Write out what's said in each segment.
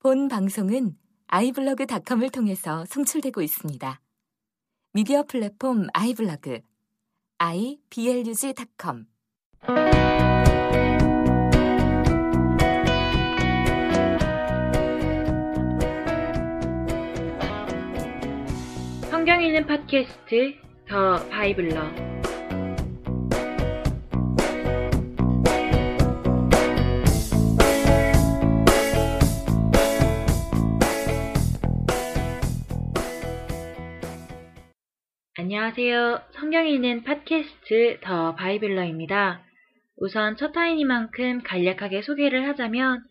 본 방송은 아이블로그닷컴을 통해서 송출되고 있습니다. 미디어 플랫폼 아이블로그 iblog.com 성경 읽는 팟캐스트 더 바이블러 안녕하세요. 성경 읽는 팟캐스트 더 바이블러입니다. 우선 첫 타이니만큼 간략하게 소개를 하자면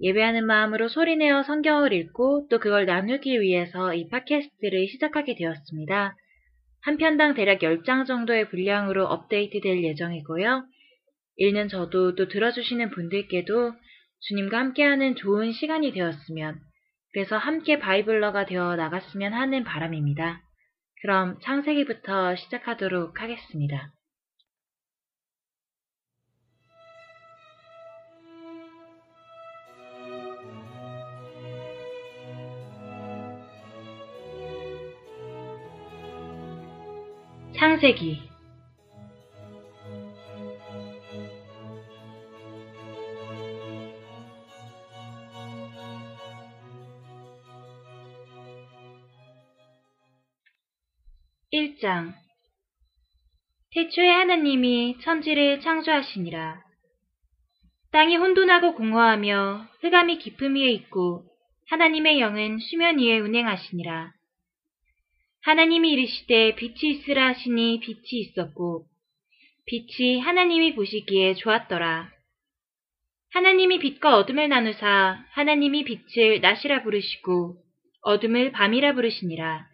예배하는 마음으로 소리내어 성경을 읽고 또 그걸 나누기 위해서 이 팟캐스트를 시작하게 되었습니다. 한 편당 대략 10장 정도의 분량으로 업데이트 될 예정이고요. 읽는 저도 또 들어주시는 분들께도 주님과 함께하는 좋은 시간이 되었으면 그래서 함께 바이블러가 되어 나갔으면 하는 바람입니다. 그럼 창세기부터 시작하도록 하겠습니다. 창세기 1장 태초에 하나님이 천지를 창조하시니라. 땅이 혼돈하고 공허하며 흑암이 깊음 위에 있고 하나님의 영은 수면 위에 운행하시니라. 하나님이 이르시되 빛이 있으라 하시니 빛이 있었고 빛이 하나님이 보시기에 좋았더라. 하나님이 빛과 어둠을 나누사 하나님이 빛을 낮이라 부르시고 어둠을 밤이라 부르시니라.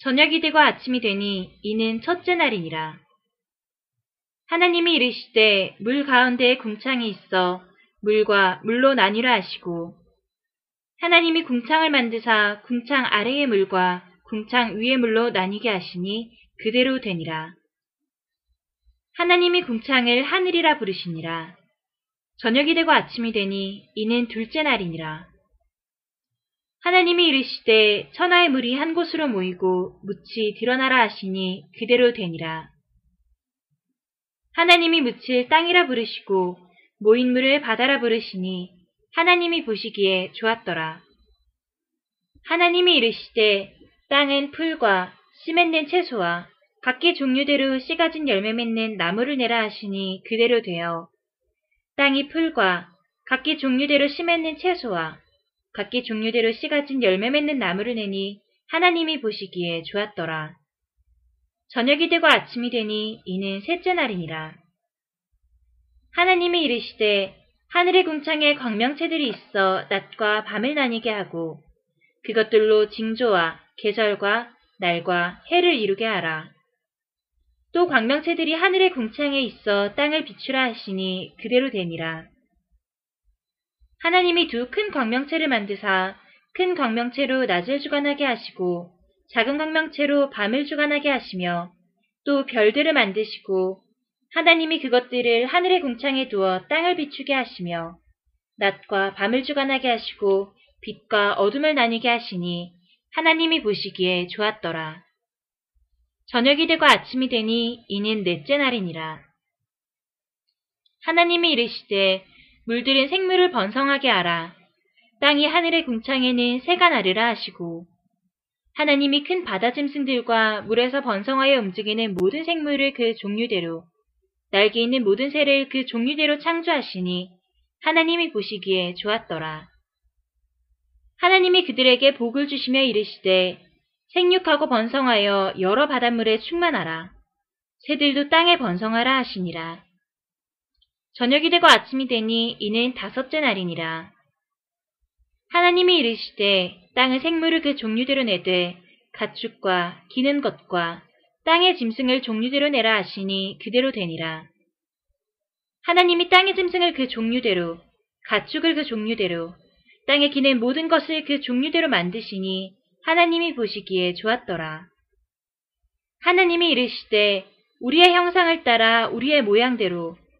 저녁이 되고 아침이 되니 이는 첫째 날이니라. 하나님이 이르시되 물 가운데에 궁창이 있어 물과 물로 나뉘라 하시고 하나님이 궁창을 만드사 궁창 아래의 물과 궁창 위의 물로 나뉘게 하시니 그대로 되니라. 하나님이 궁창을 하늘이라 부르시니라. 저녁이 되고 아침이 되니 이는 둘째 날이니라. 하나님이 이르시되 천하의 물이 한 곳으로 모이고 묻이 드러나라 하시니 그대로 되니라. 하나님이 묻을 땅이라 부르시고 모인 물을 바다라 부르시니 하나님이 보시기에 좋았더라. 하나님이 이르시되 땅은 풀과 씨 맺는 채소와 각기 종류대로 씨 가진 열매 맺는 나무를 내라 하시니 그대로 되어 땅이 풀과 각기 종류대로 씨 맺는 채소와 각기 종류대로 씨 가 진 열매 맺는 나무를 내니 하나님이 보시기에 좋았더라. 저녁이 되고 아침이 되니 이는 셋째 날이니라. 하나님이 이르시되 하늘의 궁창에 광명체들이 있어 낮과 밤을 나뉘게 하고 그것들로 징조와 계절과 날과 해를 이루게 하라. 또 광명체들이 하늘의 궁창에 있어 땅을 비추라 하시니 그대로 되니라. 하나님이 두 큰 광명체를 만드사 큰 광명체로 낮을 주관하게 하시고 작은 광명체로 밤을 주관하게 하시며 또 별들을 만드시고 하나님이 그것들을 하늘의 궁창에 두어 땅을 비추게 하시며 낮과 밤을 주관하게 하시고 빛과 어둠을 나뉘게 하시니 하나님이 보시기에 좋았더라. 저녁이 되고 아침이 되니 이는 넷째 날이니라. 하나님이 이르시되 물들은 생물을 번성하게 하라. 땅이 하늘의 궁창에는 새가 나르라 하시고 하나님이 큰 바다 짐승들과 물에서 번성하여 움직이는 모든 생물을 그 종류대로 날개 있는 모든 새를 그 종류대로 창조하시니 하나님이 보시기에 좋았더라. 하나님이 그들에게 복을 주시며 이르시되 생육하고 번성하여 여러 바닷물에 충만하라. 새들도 땅에 번성하라 하시니라. 저녁이 되고 아침이 되니 이는 다섯째 날이니라. 하나님이 이르시되 땅의 생물을 그 종류대로 내되 가축과 기는 것과 땅의 짐승을 종류대로 내라 하시니 그대로 되니라. 하나님이 땅의 짐승을 그 종류대로 가축을 그 종류대로 땅에 기는 모든 것을 그 종류대로 만드시니 하나님이 보시기에 좋았더라. 하나님이 이르시되 우리의 형상을 따라 우리의 모양대로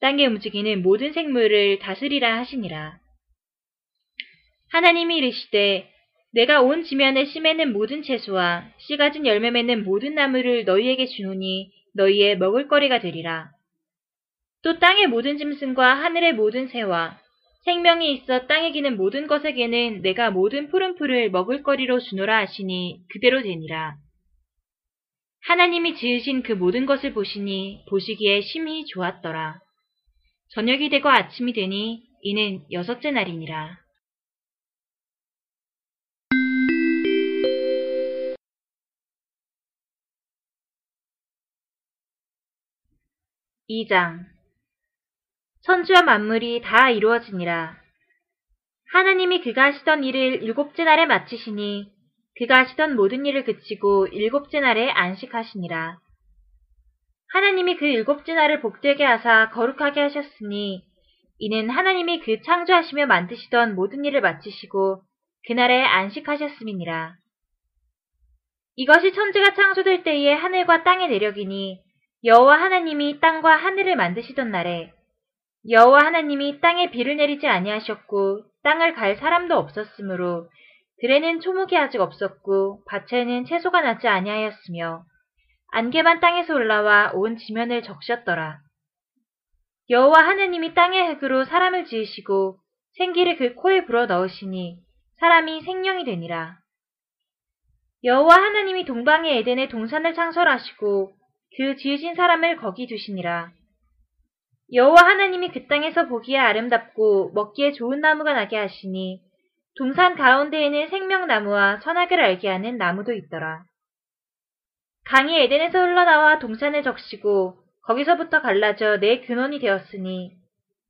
땅에 움직이는 모든 생물을 다스리라 하시니라. 하나님이 이르시되 내가 온 지면에 씨 맺는 모든 채소와 씨 가진 열매 맺는 모든 나무를 너희에게 주노니 너희의 먹을거리가 되리라. 또 땅의 모든 짐승과 하늘의 모든 새와 생명이 있어 땅에 기는 모든 것에게는 내가 모든 푸른 풀을 먹을거리로 주노라 하시니 그대로 되니라. 하나님이 지으신 그 모든 것을 보시니 보시기에 심히 좋았더라. 저녁이 되고 아침이 되니 이는 여섯째 날이니라. 이장 천주와 만물이 다 이루어지니라. 하나님이 그가 하시던 일을 일곱째 날에 마치시니 그가 하시던 모든 일을 그치고 일곱째 날에 안식하시니라. 하나님이 그 일곱째 날을 복되게 하사 거룩하게 하셨으니 이는 하나님이 그 창조하시며 만드시던 모든 일을 마치시고 그날에 안식하셨음이니라. 이것이 천지가 창조될 때에 하늘과 땅의 내력이니 여호와 하나님이 땅과 하늘을 만드시던 날에 여호와 하나님이 땅에 비를 내리지 아니하셨고 땅을 갈 사람도 없었으므로 들에는 초목이 아직 없었고 밭에는 채소가 나지 아니하였으며 안개만 땅에서 올라와 온 지면을 적셨더라. 여호와 하나님이 땅의 흙으로 사람을 지으시고 생기를 그 코에 불어 넣으시니 사람이 생명이 되니라. 여호와 하나님이 동방의 에덴의 동산을 창설하시고 그 지으신 사람을 거기 두시니라. 여호와 하나님이 그 땅에서 보기에 아름답고 먹기에 좋은 나무가 나게 하시니 동산 가운데에는 생명나무와 선악을 알게 하는 나무도 있더라. 강이 에덴에서 흘러나와 동산을 적시고 거기서부터 갈라져 네 근원이 되었으니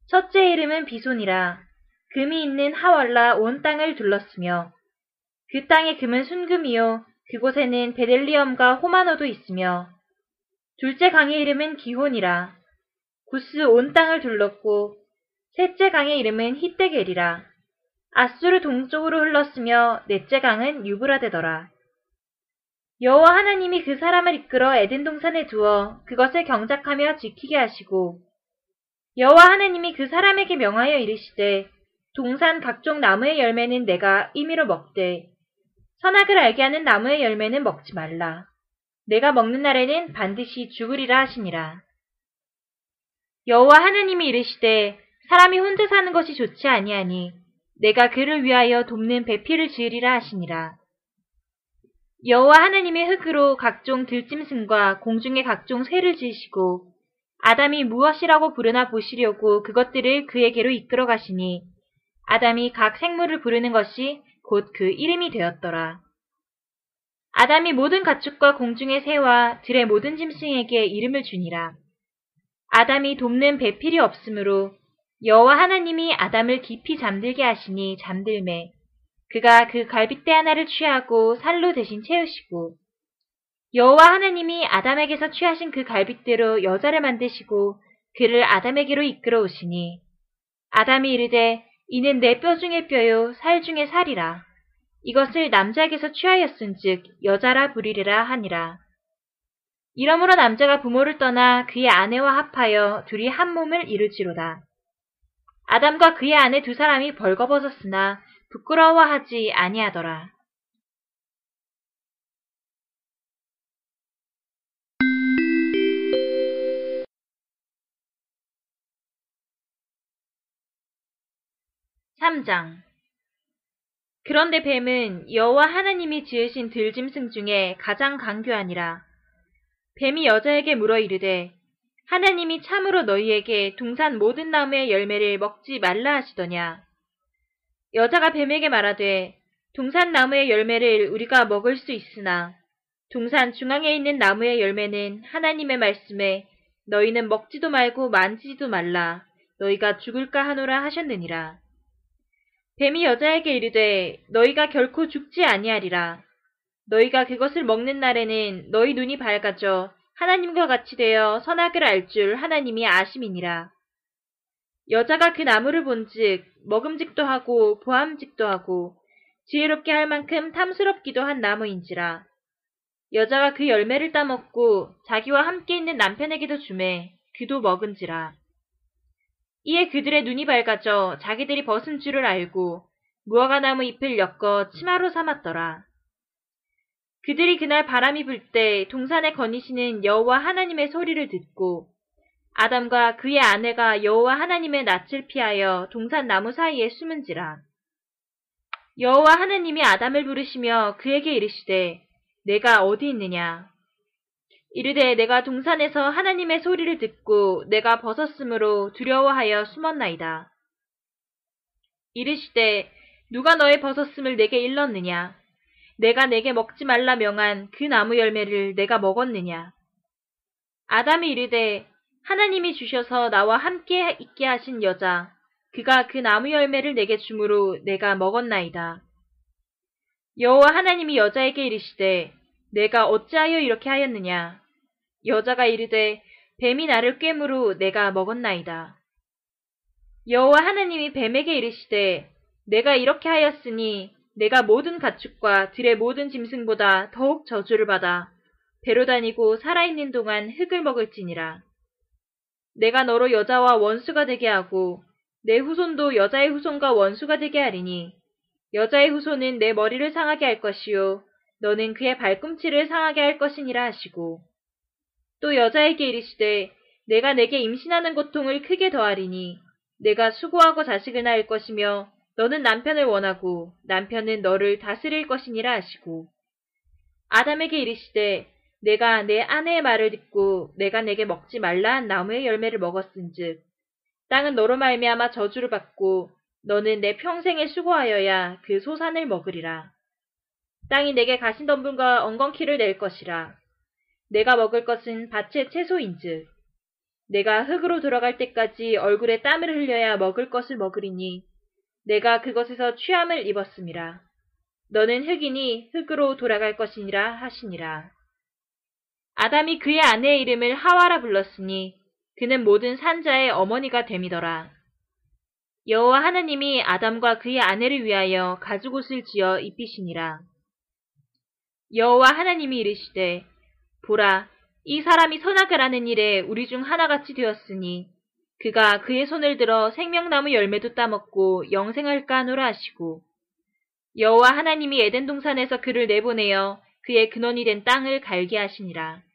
첫째 이름은 비손이라. 금이 있는 하월라 온 땅을 둘렀으며 그 땅의 금은 순금이요. 그곳에는 베델리엄과 호마노도 있으며 둘째 강의 이름은 기혼이라. 구스 온 땅을 둘렀고 셋째 강의 이름은 히데겔이라. 아수르 동쪽으로 흘렀으며 넷째 강은 유브라데더라. 여호와 하나님이 그 사람을 이끌어 에덴 동산에 두어 그것을 경작하며 지키게 하시고 여호와 하나님이 그 사람에게 명하여 이르시되 동산 각종 나무의 열매는 내가 임의로 먹되 선악을 알게 하는 나무의 열매는 먹지 말라. 내가 먹는 날에는 반드시 죽으리라 하시니라. 여호와 하나님이 이르시되 사람이 혼자 사는 것이 좋지 아니하니 내가 그를 위하여 돕는 배필을 지으리라 하시니라. 여호와 하나님의 흙으로 각종 들짐승과 공중의 각종 새를 지으시고 아담이 무엇이라고 부르나 보시려고 그것들을 그에게로 이끌어 가시니 아담이 각 생물을 부르는 것이 곧 그 이름이 되었더라. 아담이 모든 가축과 공중의 새와 들의 모든 짐승에게 이름을 주니라. 아담이 돕는 배필이 없으므로 여호와 하나님이 아담을 깊이 잠들게 하시니 잠들매 그가 그 갈빗대 하나를 취하고 살로 대신 채우시고 여호와 하나님이 아담에게서 취하신 그 갈빗대로 여자를 만드시고 그를 아담에게로 이끌어 오시니 아담이 이르되 이는 내 뼈 중의 뼈요 살 중의 살이라 이것을 남자에게서 취하였은즉 여자라 부리리라 하니라 이러므로 남자가 부모를 떠나 그의 아내와 합하여 둘이 한 몸을 이루지로다. 아담과 그의 아내 두 사람이 벌거벗었으나 부끄러워하지 아니하더라. 삼장 그런데 뱀은 여호와 하나님이 지으신 들짐승 중에 가장 강교하니라. 뱀이 여자에게 물어 이르되 하나님이 참으로 너희에게 동산 모든 나무의 열매를 먹지 말라 하시더냐. 여자가 뱀에게 말하되 동산 나무의 열매를 우리가 먹을 수 있으나 동산 중앙에 있는 나무의 열매는 하나님의 말씀에 너희는 먹지도 말고 만지지도 말라 너희가 죽을까 하노라 하셨느니라. 뱀이 여자에게 이르되 너희가 결코 죽지 아니하리라. 너희가 그것을 먹는 날에는 너희 눈이 밝아져 하나님과 같이 되어 선악을 알 줄 하나님이 아심이니라. 여자가 그 나무를 본즉 먹음직도 하고 보암직도 하고 지혜롭게 할 만큼 탐스럽기도 한 나무인지라. 여자가 그 열매를 따먹고 자기와 함께 있는 남편에게도 주매 그도 먹은지라. 이에 그들의 눈이 밝아져 자기들이 벗은 줄을 알고 무화과 나무 잎을 엮어 치마로 삼았더라. 그들이 그날 바람이 불 때 동산에 거니시는 여호와 하나님의 소리를 듣고 아담과 그의 아내가 여호와 하나님의 낯을 피하여 동산 나무 사이에 숨은지라. 여호와 하나님이 아담을 부르시며 그에게 이르시되 내가 어디 있느냐? 이르되 내가 동산에서 하나님의 소리를 듣고 내가 벗었으므로 두려워하여 숨었나이다. 이르시되 누가 너의 벗었음을 내게 일렀느냐? 내가 내게 먹지 말라 명한 그 나무 열매를 내가 먹었느냐? 아담이 이르되 하나님이 주셔서 나와 함께 있게 하신 여자, 그가 그 나무 열매를 내게 주므로 내가 먹었나이다. 여호와 하나님이 여자에게 이르시되 내가 어찌하여 이렇게 하였느냐? 여자가 이르되 뱀이 나를 꿰므로 내가 먹었나이다. 여호와 하나님이 뱀에게 이르시되 내가 이렇게 하였으니 내가 모든 가축과 들의 모든 짐승보다 더욱 저주를 받아 배로 다니고 살아있는 동안 흙을 먹을지니라. 내가 너로 여자와 원수가 되게 하고 내 후손도 여자의 후손과 원수가 되게 하리니 여자의 후손은 내 머리를 상하게 할 것이요 너는 그의 발꿈치를 상하게 할 것이니라 하시고 또 여자에게 이르시되 내가 내게 임신하는 고통을 크게 더하리니 내가 수고하고 자식을 낳을 것이며 너는 남편을 원하고 남편은 너를 다스릴 것이니라 하시고 아담에게 이르시되 내가 내 아내의 말을 듣고 내가 내게 먹지 말라 한 나무의 열매를 먹었은즉 땅은 너로 말미암아 저주를 받고 너는 내 평생에 수고하여야 그 소산을 먹으리라. 땅이 내게 가신덤불과 엉겅퀴를 낼 것이라. 내가 먹을 것은 밭의 채소인즉 내가 흙으로 들어갈 때까지 얼굴에 땀을 흘려야 먹을 것을 먹으리니 내가 그것에서 취함을 입었음이라. 너는 흙이니 흙으로 돌아갈 것이니라 하시니라. 아담이 그의 아내의 이름을 하와라 불렀으니 그는 모든 산자의 어머니가 됨이더라. 여호와 하나님이 아담과 그의 아내를 위하여 가죽옷을 지어 입히시니라. 여호와 하나님이 이르시되 보라 이 사람이 선악을 하는 일에 우리 중 하나같이 되었으니 그가 그의 손을 들어 생명나무 열매도 따먹고 영생할까 하노라 하시고 여호와 하나님이 에덴 동산에서 그를 내보내어 그의 근원이 된 땅을 갈게 하시니라.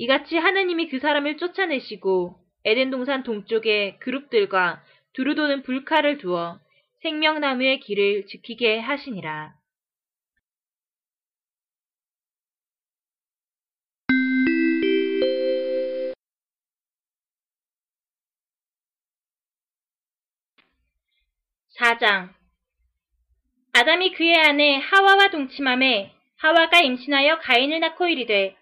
이같이 하나님이 그 사람을 쫓아내시고 에덴 동산 동쪽에 그룹들과 두루 도는 불칼을 두어 생명나무의 길을 지키게 하시니라. 사장 아담이 그의 아내 하와와 동침함에 하와가 임신하여 가인을 낳고 이르되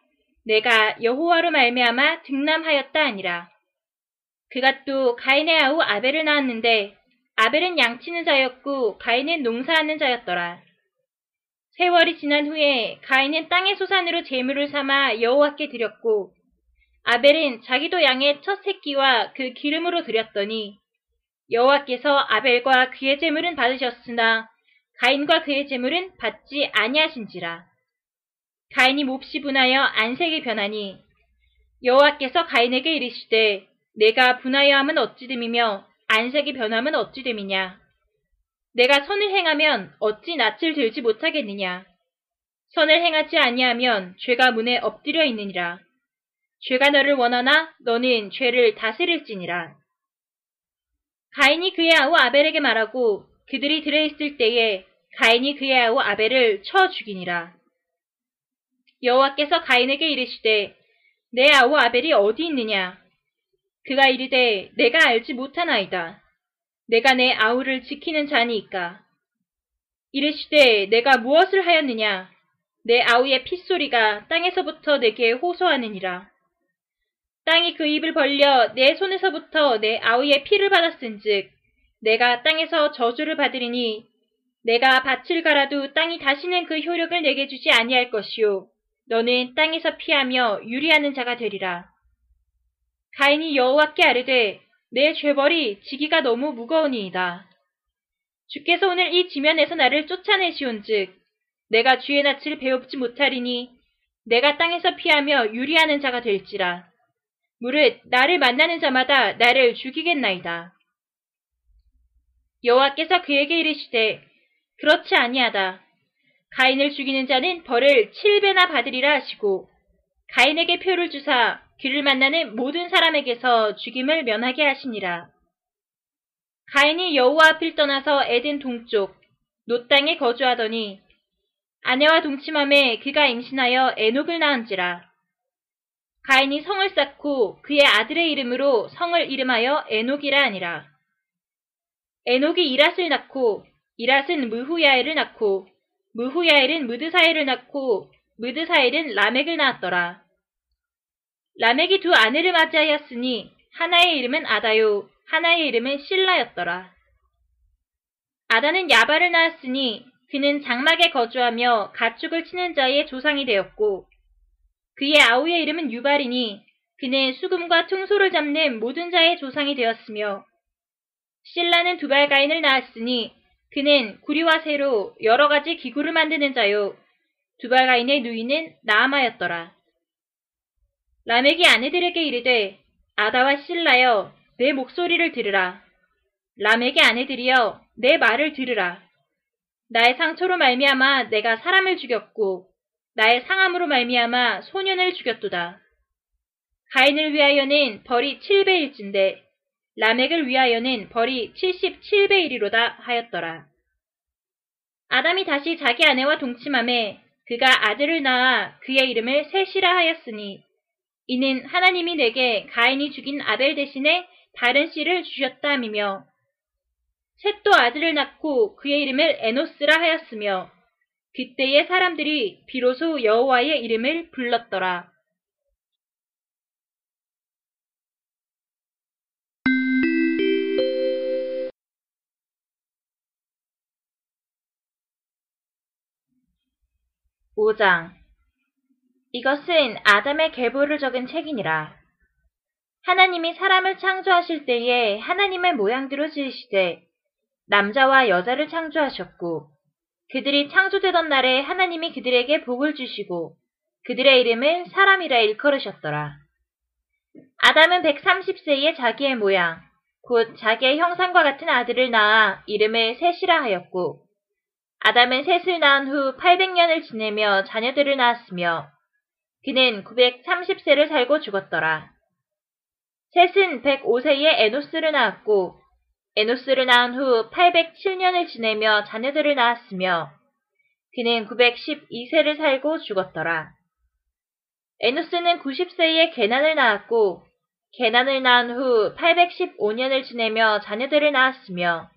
내가 여호와로 말미암아 등남하였다 아니라 그가 또 가인의 아우 아벨을 낳았는데 아벨은 양치는 자였고 가인은 농사하는 자였더라. 세월이 지난 후에 가인은 땅의 소산으로 재물을 삼아 여호와께 드렸고 아벨은 자기도 양의 첫 새끼와 그 기름으로 드렸더니 여호와께서 아벨과 그의 재물은 받으셨으나 가인과 그의 재물은 받지 아니하신지라. 가인이 몹시 분하여 안색이 변하니 여호와께서 가인에게 이르시되 내가 분하여 함은 어찌됨이며 안색이 변함은 어찌됨이냐. 내가 선을 행하면 어찌 낯을 들지 못하겠느냐. 선을 행하지 아니하면 죄가 문에 엎드려 있느니라. 죄가 너를 원하나 너는 죄를 다스릴지니라. 가인이 그의 아우 아벨에게 말하고 그들이 들어있을 때에 가인이 그의 아우 아벨을 쳐 죽이니라. 여호와께서 가인에게 이르시되 내 아우 아벨이 어디 있느냐? 그가 이르되 내가 알지 못하나이다. 내가 내 아우를 지키는 자니이까. 이르시되 내가 무엇을 하였느냐? 내 아우의 핏소리가 땅에서부터 내게 호소하느니라. 땅이 그 입을 벌려 내 손에서부터 내 아우의 피를 받았은즉 내가 땅에서 저주를 받으리니 내가 밭을 갈아도 땅이 다시는 그 효력을 내게 주지 아니할 것이요 너는 땅에서 피하며 유리하는 자가 되리라. 가인이 여호와께 아뢰되 내 죄벌이 지기가 너무 무거우니이다. 주께서 오늘 이 지면에서 나를 쫓아내시온즉 내가 주의 낯을 배웁지 못하리니 내가 땅에서 피하며 유리하는 자가 될지라. 무릇 나를 만나는 자마다 나를 죽이겠나이다. 여호와께서 그에게 이르시되 그렇지 아니하다. 가인을 죽이는 자는 벌을 7배나 받으리라 하시고 가인에게 표를 주사 그를 만나는 모든 사람에게서 죽임을 면하게 하시니라. 가인이 여호와 앞을 떠나서 에덴 동쪽 노 땅에 거주하더니 아내와 동침함에 그가 임신하여 에녹을 낳은지라. 가인이 성을 쌓고 그의 아들의 이름으로 성을 이름하여 에녹이라 하니라. 에녹이 이랏을 낳고 이랏은 무후야엘을 낳고 무후야엘은 무드사엘을 낳고 무드사엘은 라멕을 낳았더라. 라멕이 두 아내를 맞이하였으니 하나의 이름은 아다요 하나의 이름은 신라였더라. 아다는 야발을 낳았으니 그는 장막에 거주하며 가축을 치는 자의 조상이 되었고 그의 아우의 이름은 유발이니 그는 수금과 퉁소를 잡는 모든 자의 조상이 되었으며 신라는 두발가인을 낳았으니 그는 구리와 새로 여러 가지 기구를 만드는 자요 두발가인의 누이는 나아마였더라. 라멕이 아내들에게 이르되 아다와 신라여 내 목소리를 들으라. 라멕의 아내들이여 내 말을 들으라. 나의 상처로 말미암아 내가 사람을 죽였고 나의 상함으로 말미암아 소년을 죽였도다. 가인을 위하여는 벌이 7배일진데 라멕을 위하여는 벌이 77배 일이로다 하였더라. 아담이 다시 자기 아내와 동침함에 그가 아들을 낳아 그의 이름을 셋이라 하였으니 이는 하나님이 내게 가인이 죽인 아벨 대신에 다른 씨를 주셨다 함이며 셋도 아들을 낳고 그의 이름을 에노스라 하였으며 그때의 사람들이 비로소 여호와의 이름을 불렀더라. 오장 이것은 아담의 계보를 적은 책이니라. 하나님이 사람을 창조하실 때에 하나님의 모양대로 지으시되 남자와 여자를 창조하셨고 그들이 창조되던 날에 하나님이 그들에게 복을 주시고 그들의 이름을 사람이라 일컬으셨더라. 아담은 130세에 자기의 모양, 곧 자기의 형상과 같은 아들을 낳아 이름을 셋이라 하였고 아담은 셋을 낳은 후 800년을 지내며 자녀들을 낳았으며 그는 930세를 살고 죽었더라. 셋은 105세에 에노스를 낳았고 에노스를 낳은 후 807년을 지내며 자녀들을 낳았으며 그는 912세를 살고 죽었더라. 에노스는 90세에 게난을 낳았고 게난을 낳은 후 815년을 지내며 자녀들을 낳았으며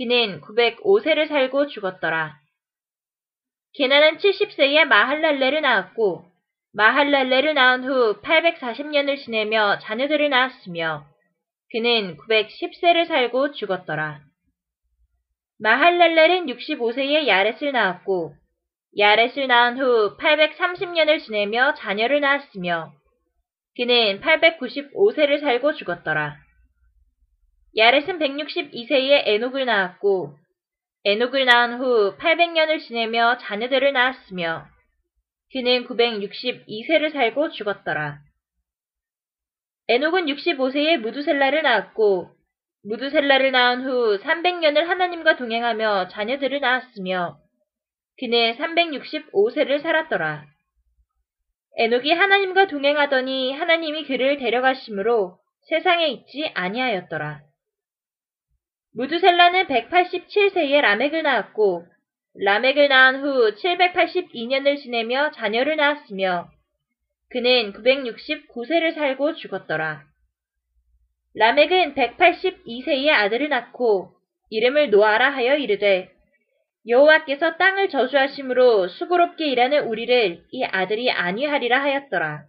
그는 905세를 살고 죽었더라. 게난은 70세에 마할랄레를 낳았고 마할랄레를 낳은 후 840년을 지내며 자녀들을 낳았으며 그는 910세를 살고 죽었더라. 마할랄렐은 65세에 야렛을 낳았고 야렛을 낳은 후 830년을 지내며 자녀를 낳았으며 그는 895세를 살고 죽었더라. 야렛은 162세에 에녹을 낳았고 에녹을 낳은 후 800년을 지내며 자녀들을 낳았으며 그는 962세를 살고 죽었더라. 에녹은 65세에 무두셀라를 낳았고 무두셀라를 낳은 후 300년을 하나님과 동행하며 자녀들을 낳았으며 그는 365세를 살았더라. 에녹이 하나님과 동행하더니 하나님이 그를 데려가심으로 세상에 있지 아니하였더라. 무두셀라는 187세에 라멕을 낳았고 라멕을 낳은 후 782년을 지내며 자녀를 낳았으며 그는 969세를 살고 죽었더라. 라멕은 182세의 아들을 낳고 이름을 노아라 하여 이르되 여호와께서 땅을 저주하심으로 수고롭게 일하는 우리를 이 아들이 아니하리라 하였더라.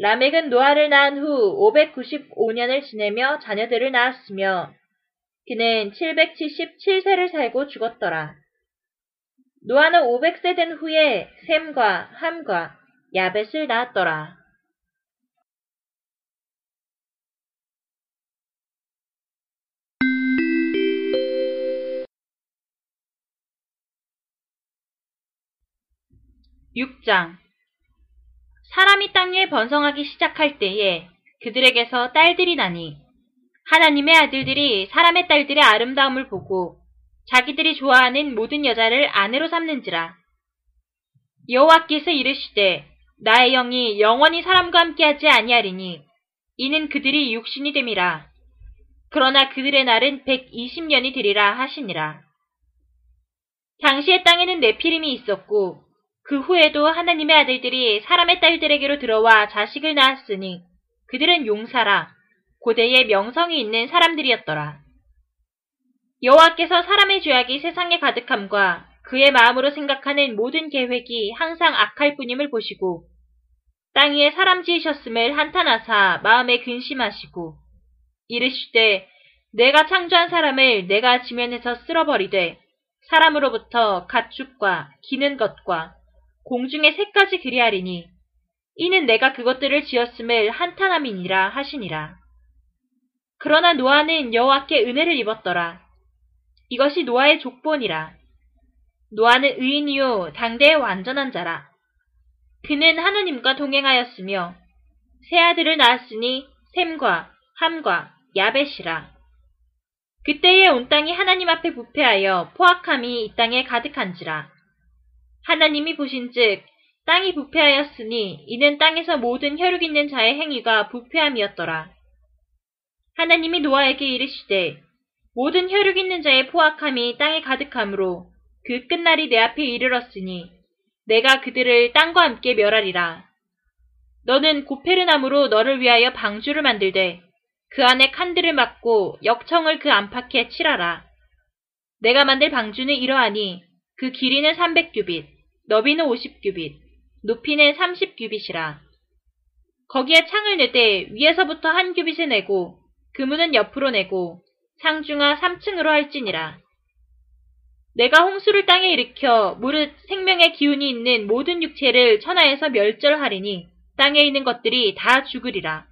라멕은 노아를 낳은 후 595년을 지내며 자녀들을 낳았으며 그는 777세를 살고 죽었더라. 노아는 500세 된 후에 샘과 함과 야벳을 낳았더라. (6장) 사람이 땅 위에 번성하기 시작할 때에 그들에게서 딸들이 나니 하나님의 아들들이 사람의 딸들의 아름다움을 보고 자기들이 좋아하는 모든 여자를 아내로 삼는지라. 여호와께서 이르시되 나의 영이 영원히 사람과 함께하지 아니하리니 이는 그들이 육신이 됨이라. 그러나 그들의 날은 120년이 되리라 하시니라. 당시의 땅에는 네피림이 있었고 그 후에도 하나님의 아들들이 사람의 딸들에게로 들어와 자식을 낳았으니 그들은 용사라 고대의 명성이 있는 사람들이었더라. 여호와께서 사람의 죄악이 세상에 가득함과 그의 마음으로 생각하는 모든 계획이 항상 악할 뿐임을 보시고 땅 위에 사람 지으셨음을 한탄하사 마음에 근심하시고 이르시되 내가 창조한 사람을 내가 지면에서 쓸어버리되 사람으로부터 가축과 기는 것과 공중의 새까지 그리하리니 이는 내가 그것들을 지었음을 한탄함이니라 하시니라. 그러나 노아는 여호와께 은혜를 입었더라. 이것이 노아의 족본이라. 노아는 의인이요 당대의 완전한 자라. 그는 하느님과 동행하였으며 세 아들을 낳았으니 샘과 함과 야벳이라. 그때에 온 땅이 하나님 앞에 부패하여 포악함이 이 땅에 가득한지라. 하나님이 보신즉 땅이 부패하였으니 이는 땅에서 모든 혈육 있는 자의 행위가 부패함이었더라. 하나님이 노아에게 이르시되 모든 혈육 있는 자의 포악함이 땅에 가득함으로 그 끝날이 내 앞에 이르렀으니 내가 그들을 땅과 함께 멸하리라. 너는 고페르나무로 너를 위하여 방주를 만들되 그 안에 칸들을 막고 역청을 그 안팎에 칠하라. 내가 만들 방주는 이러하니 그 길이는 300규빗, 너비는 50규빗, 높이는 30규빗이라. 거기에 창을 내되 위에서부터 한 규빗을 내고 그문은 옆으로 내고 상중하 3층으로 할지니라. 내가 홍수를 땅에 일으켜 무릇 생명의 기운이 있는 모든 육체를 천하에서 멸절하리니 땅에 있는 것들이 다 죽으리라.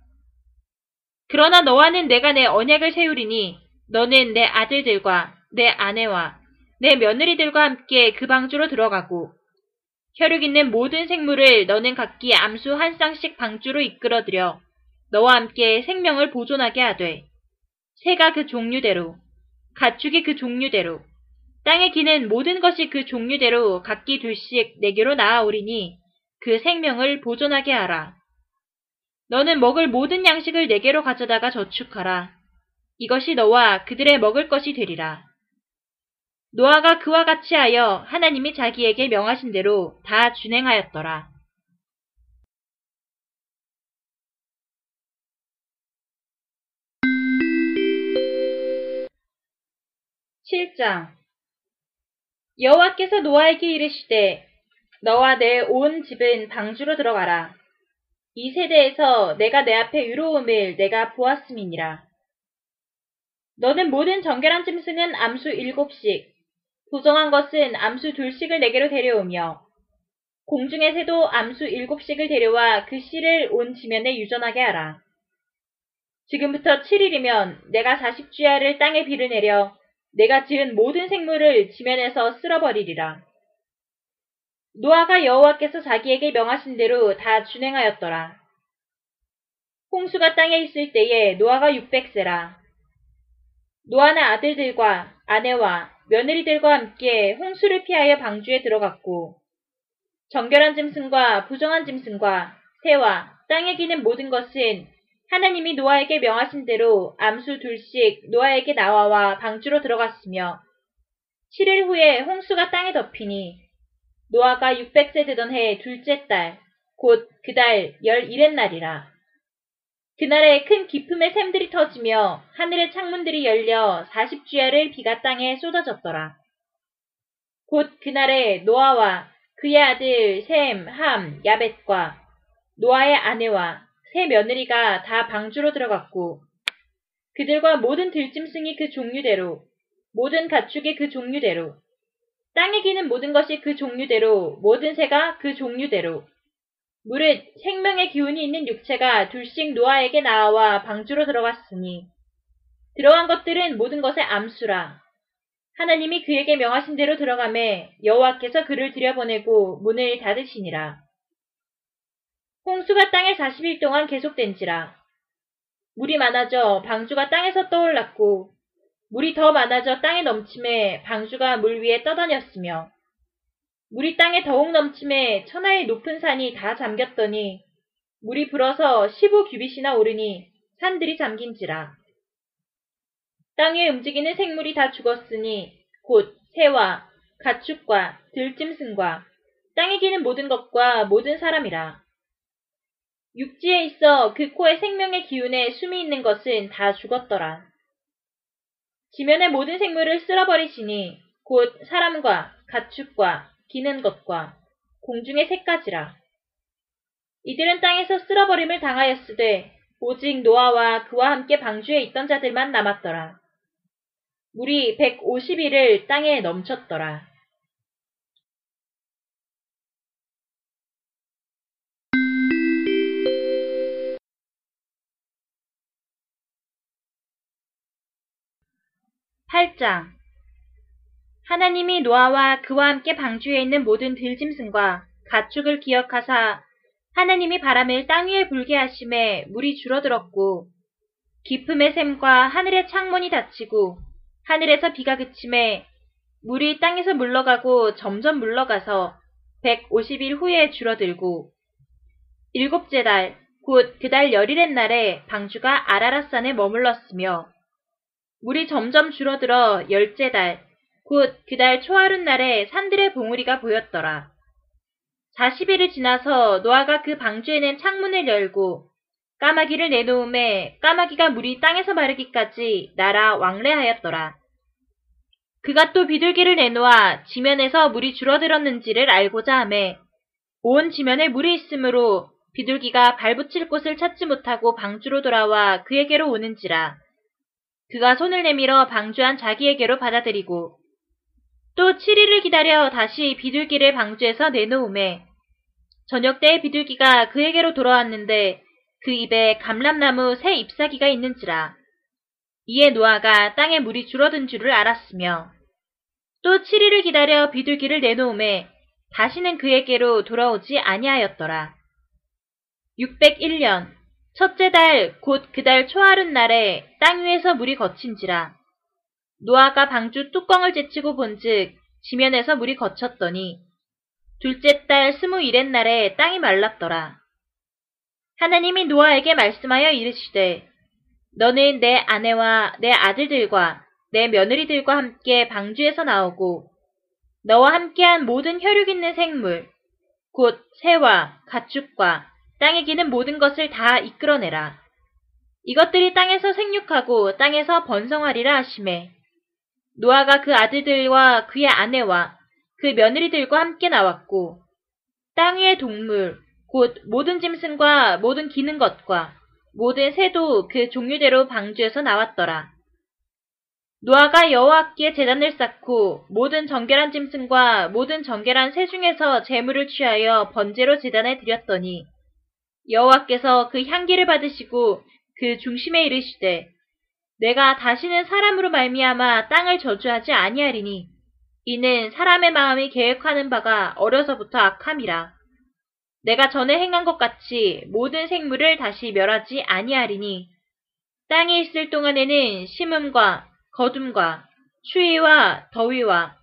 그러나 너와는 내가 내 언약을 세우리니 너는 내 아들들과 내 아내와 내 며느리들과 함께 그 방주로 들어가고 혈육 있는 모든 생물을 너는 각기 암수 한 쌍씩 방주로 이끌어들여 너와 함께 생명을 보존하게 하되 새가 그 종류대로 가축이 그 종류대로 땅에 기는 모든 것이 그 종류대로 각기 둘씩 내게로 나아오리니 그 생명을 보존하게 하라. 너는 먹을 모든 양식을 내게로 가져다가 저축하라. 이것이 너와 그들의 먹을 것이 되리라. 노아가 그와 같이 하여 하나님이 자기에게 명하신 대로 다 준행하였더라. 7장 여호와께서 노아에게 이르시되 너와 내 온 집은 방주로 들어가라. 이 세대에서 내가 내 앞에 의로움을 내가 보았음이니라. 너는 모든 정결한 짐승은 암수 일곱씩, 부정한 것은 암수 둘씩을 내게로 데려오며 공중의 새도 암수 일곱씩을 데려와 그 씨를 온 지면에 유전하게 하라. 지금부터 7일이면 내가 40주야를 땅에 비를 내려 내가 지은 모든 생물을 지면에서 쓸어버리리라. 노아가 여호와께서 자기에게 명하신 대로 다 준행하였더라. 홍수가 땅에 있을 때에 노아가 600세라. 노아는 아들들과 아내와 며느리들과 함께 홍수를 피하여 방주에 들어갔고 정결한 짐승과 부정한 짐승과 새와 땅에 기는 모든 것은 하나님이 노아에게 명하신 대로 암수 둘씩 노아에게 나와와 방주로 들어갔으며 7일 후에 홍수가 땅에 덮이니 노아가 600세 되던 해 둘째 달, 곧 그 달 열일의 날이라. 그날에 큰 기품의 샘들이 터지며 하늘의 창문들이 열려 40주야를 비가 땅에 쏟아졌더라. 곧 그날에 노아와 그의 아들 샘, 함, 야벳과 노아의 아내와 세 며느리가 다 방주로 들어갔고 그들과 모든 들짐승이 그 종류대로 모든 가축이 그 종류대로 땅에 기는 모든 것이 그 종류대로 모든 새가 그 종류대로. 무릇 생명의 기운이 있는 육체가 둘씩 노아에게 나와 방주로 들어갔으니 들어간 것들은 모든 것의 암수라. 하나님이 그에게 명하신 대로 들어가매 여호와께서 그를 들여보내고 문을 닫으시니라 홍수가 땅에 40일 동안 계속된지라 물이 많아져 방주가 땅에서 떠올랐고 물이 더 많아져 땅에 넘침에 방주가 물 위에 떠다녔으며 물이 땅에 더욱 넘침에 천하의 높은 산이 다 잠겼더니 물이 불어서 15 규빗이나 오르니 산들이 잠긴지라. 땅에 움직이는 생물이 다 죽었으니 곧 새와 가축과 들짐승과 땅에 기는 모든 것과 모든 사람이라. 육지에 있어 그 코에 생명의 기운에 숨이 있는 것은 다 죽었더라. 지면의 모든 생물을 쓸어버리시니 곧 사람과 가축과 기는 것과 공중의 새까지라. 이들은 땅에서 쓸어버림을 당하였으되 오직 노아와 그와 함께 방주에 있던 자들만 남았더라. 물이 150일을 땅에 넘쳤더라. 팔장. 하나님이 노아와 그와 함께 방주에 있는 모든 들짐승과 가축을 기억하사 하나님이 바람을 땅 위에 불게 하심에 물이 줄어들었고 깊음의 샘과 하늘의 창문이 닫히고 하늘에서 비가 그침에 물이 땅에서 물러가고 점점 물러가서 150일 후에 줄어들고 일곱째 달, 곧 그달 열일의 날에 방주가 아라라산에 머물렀으며 물이 점점 줄어들어 열째 달, 곧 그달 초하룻 날에 산들의 봉우리가 보였더라. 40일을 지나서 노아가 그 방주에는 창문을 열고 까마귀를 내놓음에 까마귀가 물이 땅에서 마르기까지 날아 왕래하였더라. 그가 또 비둘기를 내놓아 지면에서 물이 줄어들었는지를 알고자 하매 온 지면에 물이 있으므로 비둘기가 발붙일 곳을 찾지 못하고 방주로 돌아와 그에게로 오는지라. 그가 손을 내밀어 방주한 자기에게로 받아들이고 또 7일을 기다려 다시 비둘기를 방주에서 내놓음에 저녁 때 비둘기가 그에게로 돌아왔는데 그 입에 감람나무 새 잎사귀가 있는지라. 이에 노아가 땅에 물이 줄어든 줄을 알았으며 또 7일을 기다려 비둘기를 내놓음에 다시는 그에게로 돌아오지 아니하였더라. 601년 첫째 달 곧 그 달 초하룻 날에 땅 위에서 물이 거친지라. 노아가 방주 뚜껑을 제치고 본즉 지면에서 물이 거쳤더니 둘째 달 스무일의 날에 땅이 말랐더라. 하나님이 노아에게 말씀하여 이르시되 너는 내 아내와 내 아들들과 내 며느리들과 함께 방주에서 나오고 너와 함께한 모든 혈육 있는 생물 곧 새와 가축과 땅에 기는 모든 것을 다 이끌어내라. 이것들이 땅에서 생육하고 땅에서 번성하리라 하심에 노아가 그 아들들과 그의 아내와 그 며느리들과 함께 나왔고 땅 위의 동물 곧 모든 짐승과 모든 기는 것과 모든 새도 그 종류대로 방주에서 나왔더라. 노아가 여호와께 제단을 쌓고 모든 정결한 짐승과 모든 정결한 새 중에서 재물을 취하여 번제로 제단에 드렸더니 여호와께서 그 향기를 받으시고 그 중심에 이르시되 내가 다시는 사람으로 말미암아 땅을 저주하지 아니하리니 이는 사람의 마음이 계획하는 바가 어려서부터 악함이라. 내가 전에 행한 것 같이 모든 생물을 다시 멸하지 아니하리니 땅에 있을 동안에는 심음과 거둠과 추위와 더위와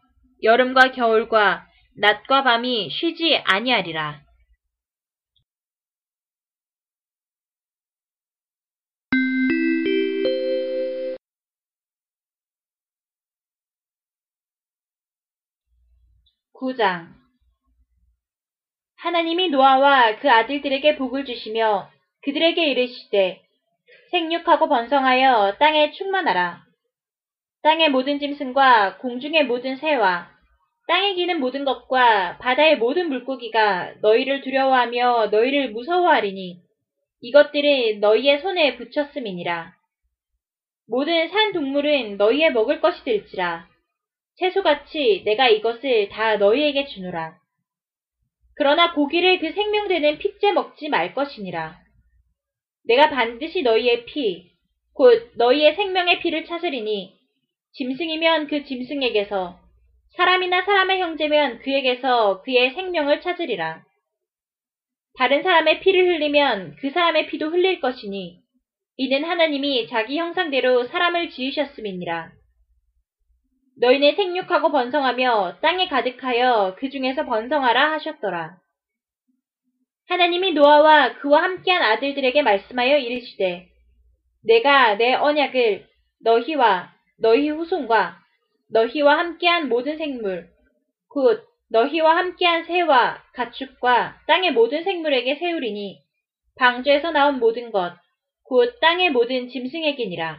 여름과 겨울과 낮과 밤이 쉬지 아니하리라. 구장 하나님이 노아와 그 아들들에게 복을 주시며 그들에게 이르시되 생육하고 번성하여 땅에 충만하라. 땅의 모든 짐승과 공중의 모든 새와 땅에 기는 모든 것과 바다의 모든 물고기가 너희를 두려워하며 너희를 무서워하리니 이것들은 너희의 손에 붙였음이니라. 모든 산 동물은 너희의 먹을 것이 될지라. 채소같이 내가 이것을 다 너희에게 주노라. 그러나 고기를 그 생명되는 핏째 먹지 말 것이니라. 내가 반드시 너희의 피, 곧 너희의 생명의 피를 찾으리니 짐승이면 그 짐승에게서 사람이나 사람의 형제면 그에게서 그의 생명을 찾으리라. 다른 사람의 피를 흘리면 그 사람의 피도 흘릴 것이니 이는 하나님이 자기 형상대로 사람을 지으셨음이니라. 너희는 생육하고 번성하며 땅에 가득하여 그 중에서 번성하라 하셨더라. 하나님이 노아와 그와 함께한 아들들에게 말씀하여 이르시되 내가 내 언약을 너희와 너희 후손과 너희와 함께한 모든 생물 곧 너희와 함께한 새와 가축과 땅의 모든 생물에게 세우리니 방주에서 나온 모든 것 곧 땅의 모든 짐승에게니라.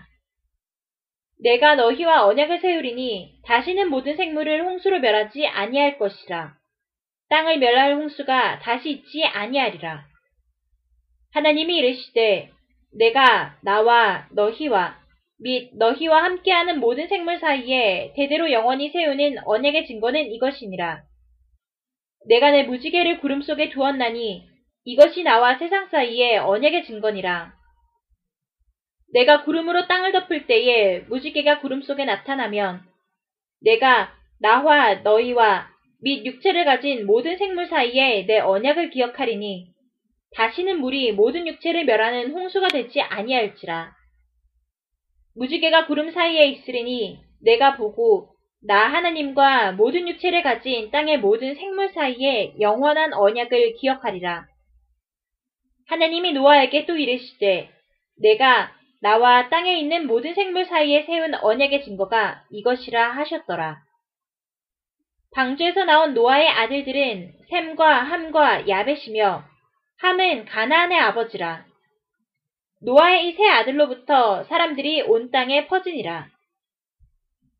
내가 너희와 언약을 세우리니 다시는 모든 생물을 홍수로 멸하지 아니할 것이라. 땅을 멸할 홍수가 다시 있지 아니하리라. 하나님이 이르시되 내가 나와 너희와 및 너희와 함께하는 모든 생물 사이에 대대로 영원히 세우는 언약의 증거는 이것이니라. 내가 내 무지개를 구름 속에 두었나니 이것이 나와 세상 사이에 언약의 증거니라. 내가 구름으로 땅을 덮을 때에 무지개가 구름 속에 나타나면 내가 나와 너희와 및 육체를 가진 모든 생물 사이에 내 언약을 기억하리니 다시는 물이 모든 육체를 멸하는 홍수가 되지 아니할지라. 무지개가 구름 사이에 있으리니 내가 보고 나 하나님과 모든 육체를 가진 땅의 모든 생물 사이에 영원한 언약을 기억하리라. 하나님이 노아에게 또 이르시되 내가 나와 땅에 있는 모든 생물 사이에 세운 언약의 증거가 이것이라 하셨더라. 방주에서 나온 노아의 아들들은 샘과 함과 야벳이며 함은 가나안의 아버지라. 노아의 이 세 아들로부터 사람들이 온 땅에 퍼지니라.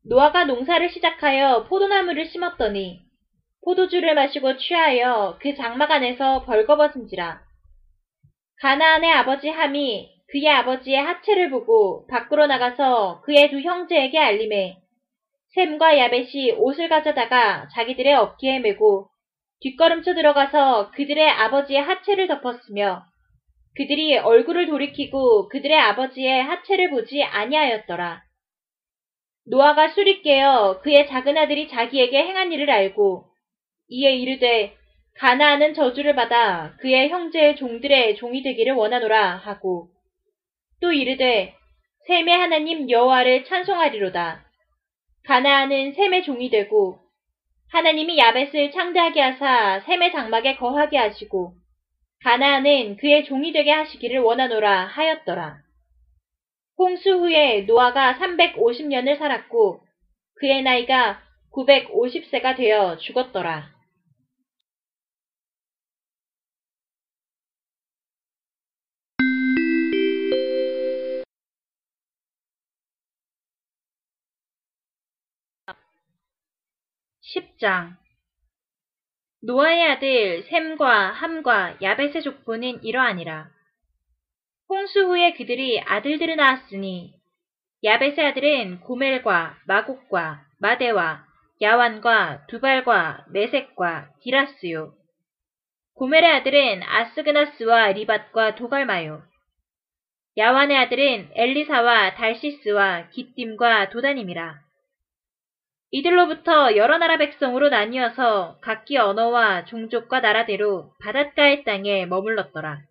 노아가 농사를 시작하여 포도나무를 심었더니 포도주를 마시고 취하여 그 장막 안에서 벌거벗은지라. 가나안의 아버지 함이 그의 아버지의 하체를 보고 밖으로 나가서 그의 두 형제에게 알림해 샘과 야벳이 옷을 가져다가 자기들의 어깨에 메고 뒷걸음쳐 들어가서 그들의 아버지의 하체를 덮었으며 그들이 얼굴을 돌이키고 그들의 아버지의 하체를 보지 아니하였더라. 노아가 술이 깨어 그의 작은 아들이 자기에게 행한 일을 알고 이에 이르되 가나안은 저주를 받아 그의 형제의 종들의 종이 되기를 원하노라 하고 또 이르되 셈의 하나님 여호와를 찬송하리로다. 가나안은 셈의 종이 되고 하나님이 야벳을 창대하게 하사 셈의 장막에 거하게 하시고 가나안은 그의 종이 되게 하시기를 원하노라 하였더라. 홍수 후에 노아가 350년을 살았고 그의 나이가 950세가 되어 죽었더라. 10장 노아의 아들 샘과 함과 야벳의 족보는 이러하니라. 홍수 후에 그들이 아들들을 낳았으니 야벳의 아들은 고멜과 마곡과 마대와 야완과 두발과 메색과 디라스요. 고멜의 아들은 아스그나스와 리밧과 도갈마요. 야완의 아들은 엘리사와 달시스와 기띔과 도다님이라. 이들로부터 여러 나라 백성으로 나뉘어서 각기 언어와 종족과 나라대로 바닷가의 땅에 머물렀더라.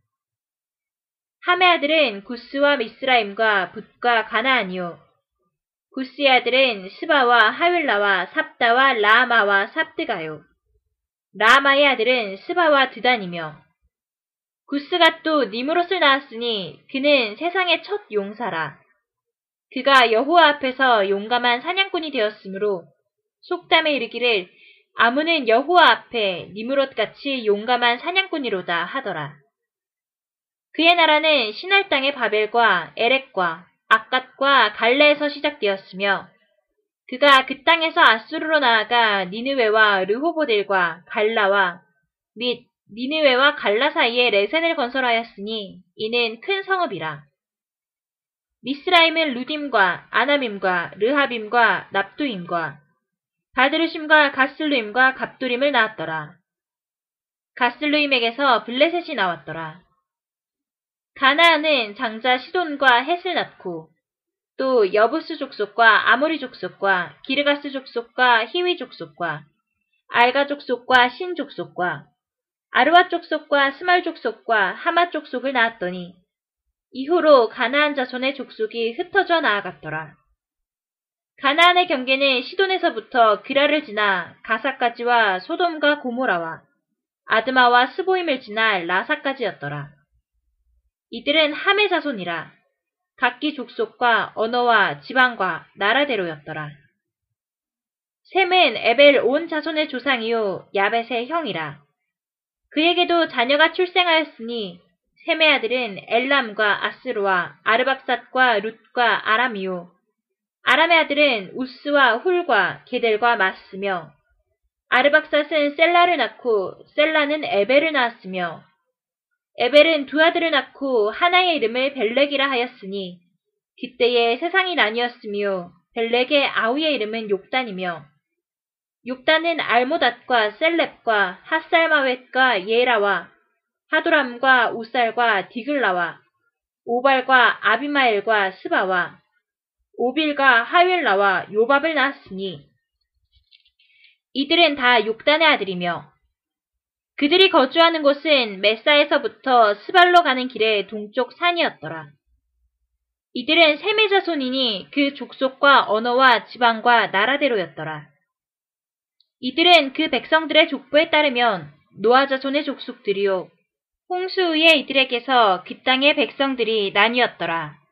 함의 아들은 구스와 미스라임과 붓과 가나안이요. 구스의 아들은 스바와 하윌라와 삽다와 라마와 삽드가요. 라마의 아들은 스바와 드단이며 구스가 또 니무롯을 낳았으니 그는 세상의 첫 용사라. 그가 여호와 앞에서 용감한 사냥꾼이 되었으므로 속담에 이르기를 아무는 여호와 앞에 니무롯같이 용감한 사냥꾼이로다 하더라. 그의 나라는 신할 땅의 바벨과 에렉과 아갓과 갈레에서 시작되었으며 그가 그 땅에서 아수르로 나아가 니느웨와 르호보델과 갈라와 및 니느웨와 갈라 사이에 레센을 건설하였으니 이는 큰 성읍이라. 미스라임은 루딤과 아나밈과 르하빔과 납두임과 바드르심과 가슬루임과 갑두림을 낳았더라. 가슬루임에게서 블레셋이 나왔더라. 가나안은 장자 시돈과 헷을 낳고 또 여부스 족속과 아모리 족속과 기르가스 족속과 히위 족속과 알가 족속과 신 족속과 아르와 족속과 스말 족속과 하마 족속을 낳았더니 이후로 가나안 자손의 족속이 흩어져 나아갔더라. 가나안의 경계는 시돈에서부터 그라를 지나 가사까지와 소돔과 고모라와 아드마와 스보임을 지나 라사까지였더라. 이들은 함의 자손이라 각기 족속과 언어와 지방과 나라대로였더라. 셈은 에벨 온 자손의 조상이요 야벳의 형이라. 그에게도 자녀가 출생하였으니 셈의 아들은 엘람과 아스루와 아르박삿과 룻과 아람이요. 아람의 아들은 우스와 훌과 게델과 마스며 아르박삿은 셀라를 낳고 셀라는 에벨을 낳았으며 에벨은 두 아들을 낳고 하나의 이름을 벨렉이라 하였으니 그때에 세상이 나뉘었으며 벨렉의 아우의 이름은 욕단이며 욕단은 알모닷과 셀렙과 핫살마웻과 예라와 하도람과 우살과 디글라와 오발과 아비마엘과 스바와 오빌과 하윌라와 요밥을 낳았으니 이들은 다 욕단의 아들이며 그들이 거주하는 곳은 메사에서부터 스발로 가는 길의 동쪽 산이었더라. 이들은 셈의 자손이니 그 족속과 언어와 지방과 나라대로였더라. 이들은 그 백성들의 족보에 따르면 노아 자손의 족속들이요 홍수 후에 이들에게서 그 땅의 백성들이 나뉘었더라.